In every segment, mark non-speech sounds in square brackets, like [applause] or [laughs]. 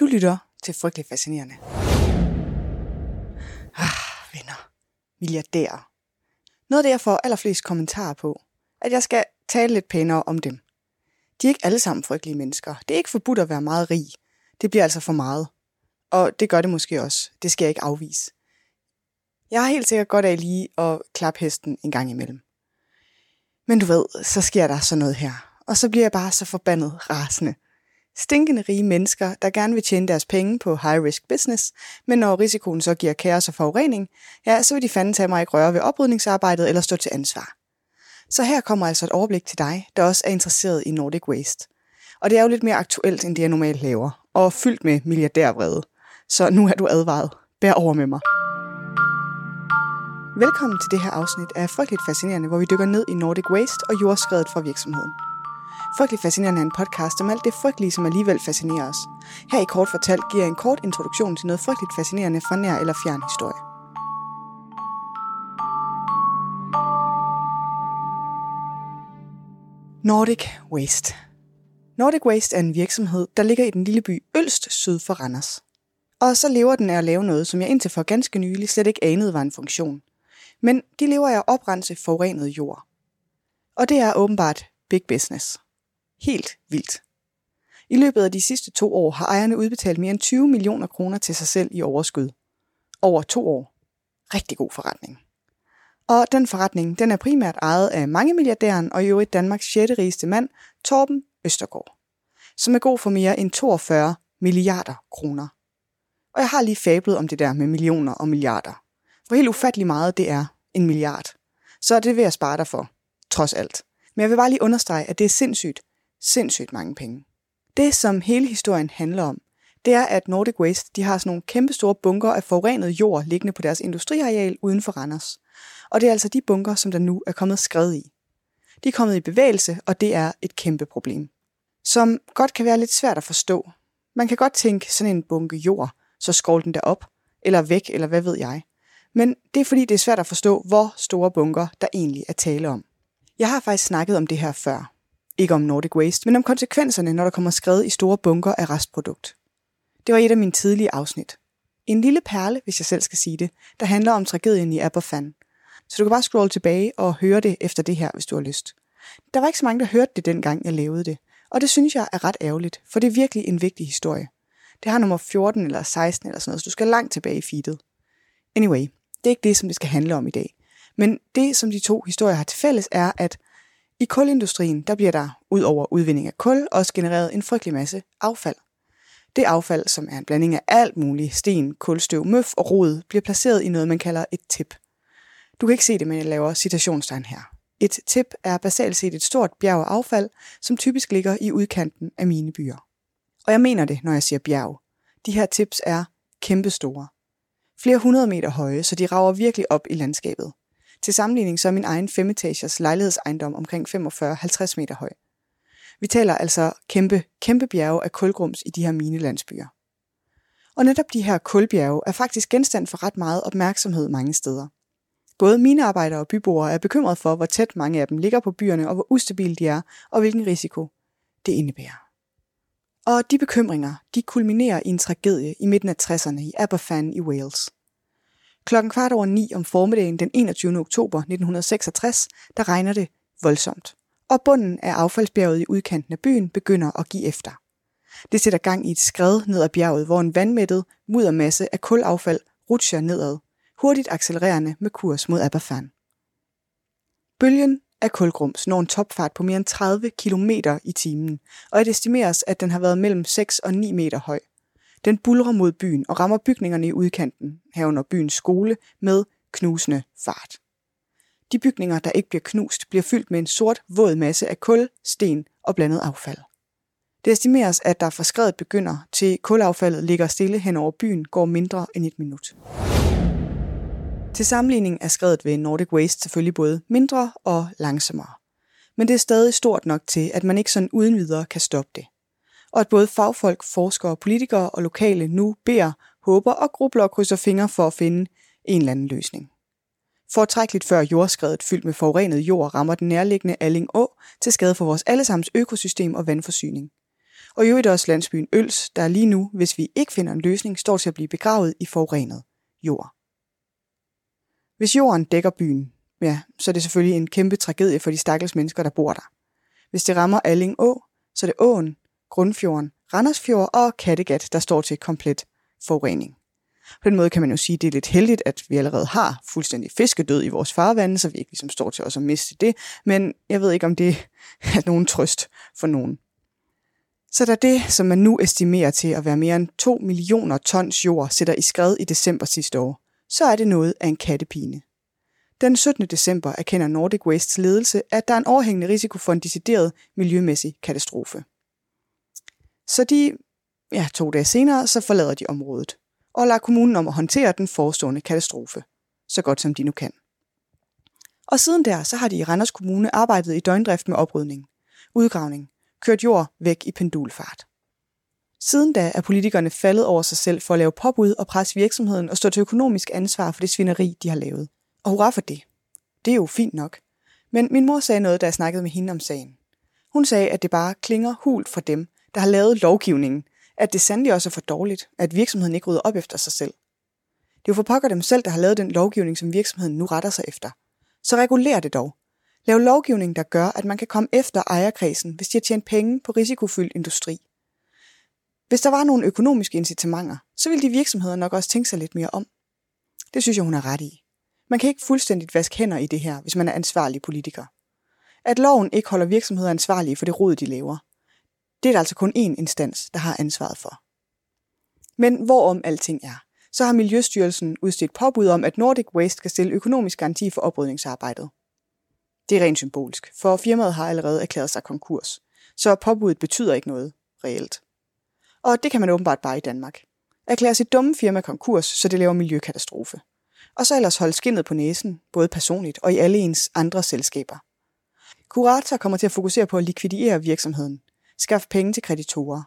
Du lytter til Frygtelig Fascinerende. Ah, venner. Milliardærer. Noget af det, jeg får allerflest kommentarer på, at jeg skal tale lidt pænere om dem. De er ikke alle sammen frygtelige mennesker. Det er ikke forbudt at være meget rig. Det bliver altså for meget. Og det gør det måske også. Det skal jeg ikke afvise. Jeg har helt sikkert godt af lige at klappe hesten en gang imellem. Men du ved, så sker der så noget her. Og så bliver jeg bare så forbandet rasende. Stinkende rige mennesker, der gerne vil tjene deres penge på high-risk business, men når risikoen så giver kaos og forurening, ja, så vil de fanden tage mig ikke røre ved oprydningsarbejdet eller stå til ansvar. Så her kommer altså et overblik til dig, der også er interesseret i Nordic Waste. Og det er jo lidt mere aktuelt, end det jeg normalt laver, og fyldt med milliardærvrede. Så nu er du advaret. Bær over med mig. Velkommen til det her afsnit af Frygteligt Fascinerende, hvor vi dykker ned i Nordic Waste og jordskredet fra virksomheden. Frygtelig Fascinerende er en podcast om alt det frygtelige, som alligevel fascinerer os. Her i Kort Fortalt giver jeg en kort introduktion til noget frygteligt fascinerende fra nær eller fjern historie. Nordic Waste. Nordic Waste er en virksomhed, der ligger i den lille by Ølst syd for Randers. Og så lever den af at lave noget, som jeg indtil for ganske nylig slet ikke anede var en funktion. Men de lever af at oprense forurenet jord. Og det er åbenbart big business. Helt vildt. I løbet af de sidste to år har ejerne udbetalt mere end 20 millioner kroner til sig selv i overskud. Over to år. Rigtig god forretning. Og den forretning den er primært ejet af mange milliardæren og i øvrigt Danmarks 6. rigeste mand, Torben Østergaard, som er god for mere end 42 milliarder kroner. Og jeg har lige fablet om det der med millioner og milliarder. For helt ufattelig meget det er en milliard. Så det vil jeg spare dig for, trods alt. Men jeg vil bare lige understrege, at det er sindssygt, sindssygt mange penge. Det, som hele historien handler om, det er, at Nordic Waste de har sådan nogle kæmpe store bunker af forurenet jord liggende på deres industriareal uden for Randers. Og det er altså de bunker, som der nu er kommet skred i. De er kommet i bevægelse, og det er et kæmpe problem. Som godt kan være lidt svært at forstå. Man kan godt tænke sådan en bunke jord, så skål den der op, eller væk, eller hvad ved jeg. Men det er fordi, det er svært at forstå, hvor store bunker der egentlig er tale om. Jeg har faktisk snakket om det her før. Ikke om Nordic Waste, men om konsekvenserne, når der kommer skred i store bunker af restprodukt. Det var et af mine tidlige afsnit. En lille perle, hvis jeg selv skal sige det, der handler om tragedien i Aberfan. Så du kan bare scrolle tilbage og høre det efter det her, hvis du har lyst. Der var ikke så mange, der hørte det dengang, jeg lavede det. Og det synes jeg er ret ærgerligt, for det er virkelig en vigtig historie. Det har nummer 14 eller 16 eller sådan noget, så du skal langt tilbage i feedet. Anyway, det er ikke det, som det skal handle om i dag. Men det, som de to historier har til fælles, er, at i kulindustrien, der bliver der, ud over udvinding af kul, også genereret en frygtelig masse affald. Det affald, som er en blanding af alt muligt, sten, kulstøv, møf og rod, bliver placeret i noget, man kalder et tip. Du kan ikke se det, men jeg laver citationstegn her. Et tip er basalt set et stort bjerg af affald, som typisk ligger i udkanten af mine byer. Og jeg mener det, når jeg siger bjerg. De her tips er kæmpestore. Flere hundrede meter høje, så de rager virkelig op i landskabet. Til sammenligning så er min egen femetagers lejlighedsejendom omkring 45-50 meter høj. Vi taler altså kæmpe, kæmpe bjerge af kulgrums i de her minelandsbyer. Og netop de her kulbjerge er faktisk genstand for ret meget opmærksomhed mange steder. Både minearbejdere og byboere er bekymret for, hvor tæt mange af dem ligger på byerne, og hvor ustabile de er, og hvilken risiko det indebærer. Og de bekymringer, de kulminerer i en tragedie i midten af 60'erne i Aberfan i Wales. Klokken kvart over ni om formiddagen den 21. oktober 1966, der regner det voldsomt. Og bunden af affaldsbjerget i udkanten af byen begynder at give efter. Det sætter gang i et skred ned ad bjerget, hvor en vandmættet muddermasse af kulaffald rutscher nedad, hurtigt accelererende med kurs mod Aberfan. Bølgen af kulgrums når en topfart på mere end 30 km i timen, og det estimeres, at den har været mellem 6 og 9 meter høj. Den bulrer mod byen og rammer bygningerne i udkanten, herunder byens skole, med knusende fart. De bygninger, der ikke bliver knust, bliver fyldt med en sort, våd masse af kul, sten og blandet affald. Det estimeres, at der fra skredet begynder til kulaffaldet ligger stille hen over byen, går mindre end et minut. Til sammenligning er skredet ved Nordic Waste selvfølgelig både mindre og langsommere. Men det er stadig stort nok til, at man ikke sådan uden videre kan stoppe det og at både fagfolk, forskere, politikere og lokale nu beder, håber og grubler og krydser fingre for at finde en eller anden løsning. Fortrækkeligt før jordskredet fyldt med forurenet jord rammer den nærliggende Alling Å til skade for vores allesammens økosystem og vandforsyning. og i øvrigt også landsbyen Øls, der lige nu, hvis vi ikke finder en løsning, står til at blive begravet i forurenet jord. Hvis jorden dækker byen, ja, så er det selvfølgelig en kæmpe tragedie for de stakkels mennesker, der bor der. Hvis det rammer Alling Å, så er det åen, Grundfjorden, Randersfjord og Kattegat, der står til komplet forurening. På den måde kan man jo sige, at det er lidt heldigt, at vi allerede har fuldstændig fiskedød i vores farvande, så vi ikke ligesom står til os at miste det, men jeg ved ikke, om det er nogen trøst for nogen. Så da det, som man nu estimerer til at være mere end 2 millioner tons jord, sætter i skred i december sidste år, så er det noget af en kattepine. Den 17. december erkender Nordic Wastes ledelse, at der er en overhængende risiko for en decideret miljømæssig katastrofe. Så de, ja, to dage senere, så forlader de området og lader kommunen om at håndtere den forestående katastrofe, så godt som de nu kan. Og siden der, så har de i Randers Kommune arbejdet i døgndrift med oprydning, udgravning, kørt jord væk i pendulfart. Siden da er politikerne faldet over sig selv for at lave påbud og presse virksomheden og stå til økonomisk ansvar for det svineri, de har lavet. Og hurra for det. Det er jo fint nok. Men min mor sagde noget, da jeg snakkede med hende om sagen. Hun sagde, at det bare klinger hult for dem, der har lavet lovgivningen, at det sandelig også er for dårligt, at virksomheden ikke rydder op efter sig selv. Det er jo for pokker dem selv, der har lavet den lovgivning, som virksomheden nu retter sig efter. Så reguler det dog. Lav lovgivning, der gør, at man kan komme efter ejerkredsen, hvis de har tjent penge på risikofyldt industri. Hvis der var nogle økonomiske incitamenter, så ville de virksomheder nok også tænke sig lidt mere om. Det synes jeg, hun har ret i. Man kan ikke fuldstændigt vaske hænder i det her, hvis man er ansvarlig politiker. At loven ikke holder virksomheder ansvarlige for det rod, de laver. Det er der altså kun én instans, der har ansvaret for. Men hvorom alting er, så har Miljøstyrelsen udstedt påbud om, at Nordic Waste skal stille økonomisk garanti for oprydningsarbejdet. Det er rent symbolsk, for firmaet har allerede erklæret sig konkurs, så påbuddet betyder ikke noget reelt. Og det kan man åbenbart bare i Danmark. Erklære sit dumme firma konkurs, så det laver miljøkatastrofe. Og så ellers holde skinnet på næsen, både personligt og i alle ens andre selskaber. Kurator kommer til at fokusere på at likvidere virksomheden, skaffe penge til kreditorer.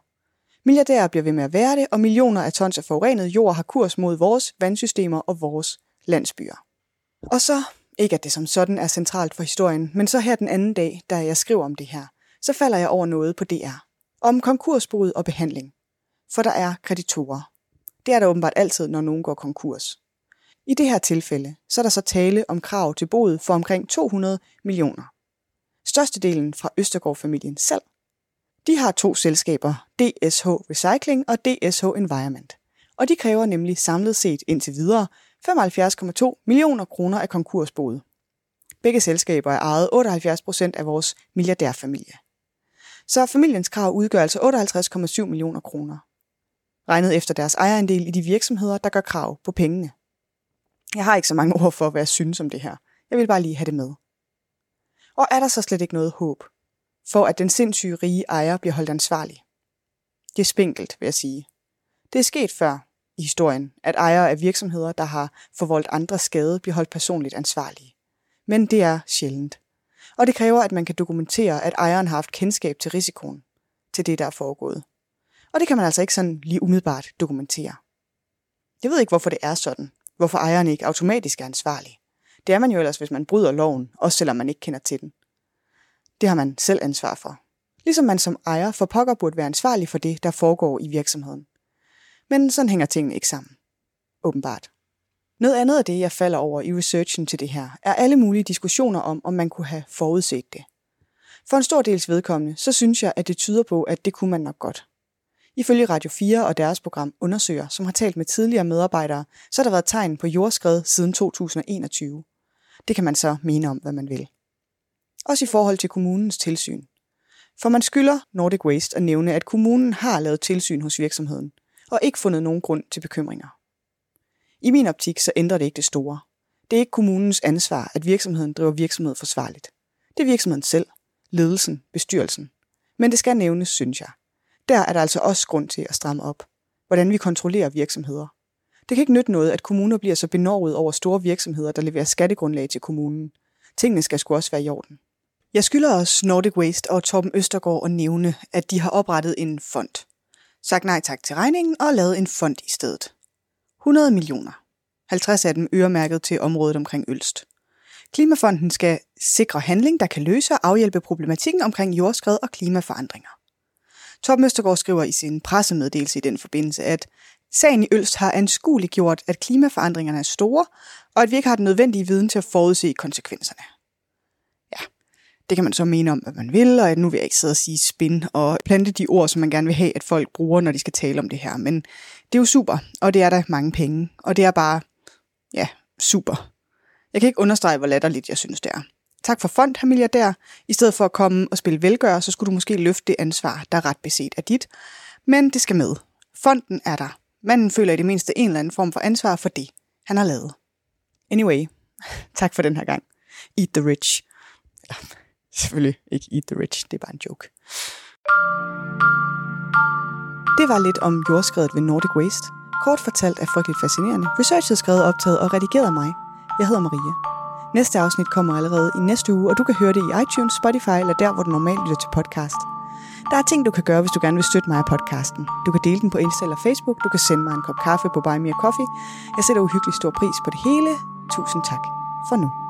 Milliardærer bliver ved med at være det, og millioner af tons af forurenet jord har kurs mod vores vandsystemer og vores landsbyer. Og så, ikke at det som sådan er centralt for historien, men så her den anden dag, da jeg skriver om det her, så falder jeg over noget på DR. Om konkursbrud og behandling. For der er kreditorer. Det er der åbenbart altid, når nogen går konkurs. I det her tilfælde, så er der så tale om krav til boet for omkring 200 millioner. Størstedelen fra Østergaard-familien selv de har to selskaber, DSH Recycling og DSH Environment. Og de kræver nemlig samlet set indtil videre 75,2 millioner kroner af konkursboet. Begge selskaber er ejet 78 procent af vores milliardærfamilie. Så familiens krav udgør altså 58,7 millioner kroner. Regnet efter deres ejerandel i de virksomheder, der gør krav på pengene. Jeg har ikke så mange ord for, hvad jeg synes om det her. Jeg vil bare lige have det med. Og er der så slet ikke noget håb? For at den sindssyge rige ejer bliver holdt ansvarlig. Det er spinkelt, vil jeg sige. Det er sket før i historien, at ejere af virksomheder, der har forvoldt andre skade, bliver holdt personligt ansvarlige. Men det er sjældent. Og det kræver, at man kan dokumentere, at ejeren har haft kendskab til risikoen, til det, der er foregået. Og det kan man altså ikke sådan lige umiddelbart dokumentere. Jeg ved ikke, hvorfor det er sådan. Hvorfor ejeren ikke automatisk er ansvarlig. Det er man jo ellers, hvis man bryder loven, også selvom man ikke kender til den. Det har man selv ansvar for. Ligesom man som ejer for pokker burde være ansvarlig for det, der foregår i virksomheden. Men sådan hænger tingene ikke sammen. Åbenbart. Noget andet af det, jeg falder over i researchen til det her, er alle mulige diskussioner om, om man kunne have forudset det. For en stor dels vedkommende, så synes jeg, at det tyder på, at det kunne man nok godt. Ifølge Radio 4 og deres program Undersøger, som har talt med tidligere medarbejdere, så har der været tegn på jordskred siden 2021. Det kan man så mene om, hvad man vil også i forhold til kommunens tilsyn. For man skylder Nordic Waste at nævne, at kommunen har lavet tilsyn hos virksomheden, og ikke fundet nogen grund til bekymringer. I min optik så ændrer det ikke det store. Det er ikke kommunens ansvar, at virksomheden driver virksomhed forsvarligt. Det er virksomheden selv, ledelsen, bestyrelsen. Men det skal nævnes, synes jeg. Der er der altså også grund til at stramme op. Hvordan vi kontrollerer virksomheder. Det kan ikke nytte noget, at kommuner bliver så benovet over store virksomheder, der leverer skattegrundlag til kommunen. Tingene skal sgu også være i orden. Jeg skylder også Nordic Waste og Torben Østergaard at nævne, at de har oprettet en fond. Sagt nej tak til regningen og lavet en fond i stedet. 100 millioner. 50 af dem øremærket til området omkring Ølst. Klimafonden skal sikre handling, der kan løse og afhjælpe problematikken omkring jordskred og klimaforandringer. Torben Østergaard skriver i sin pressemeddelelse i den forbindelse, at sagen i Ølst har anskueligt gjort, at klimaforandringerne er store, og at vi ikke har den nødvendige viden til at forudse konsekvenserne. Det kan man så mene om, hvad man vil, og nu vil jeg ikke sidde og sige spin og plante de ord, som man gerne vil have, at folk bruger, når de skal tale om det her. Men det er jo super, og det er der mange penge, og det er bare, ja, super. Jeg kan ikke understrege, hvor latterligt jeg synes, det er. Tak for fond, her milliardær. I stedet for at komme og spille velgør, så skulle du måske løfte det ansvar, der ret beset er dit. Men det skal med. Fonden er der. Manden føler i det mindste en eller anden form for ansvar for det, han har lavet. Anyway, [laughs] tak for den her gang. Eat the rich. Selvfølgelig ikke eat the rich, det er bare en joke. Det var lidt om jordskredet ved Nordic Waste. Kort fortalt er frygteligt fascinerende. Researchet skrevet, optaget og redigeret af mig. Jeg hedder Maria. Næste afsnit kommer allerede i næste uge, og du kan høre det i iTunes, Spotify eller der, hvor du normalt lytter til podcast. Der er ting, du kan gøre, hvis du gerne vil støtte mig af podcasten. Du kan dele den på Insta eller Facebook. Du kan sende mig en kop kaffe på Buy Me a Coffee. Jeg sætter uhyggelig stor pris på det hele. Tusind tak for nu.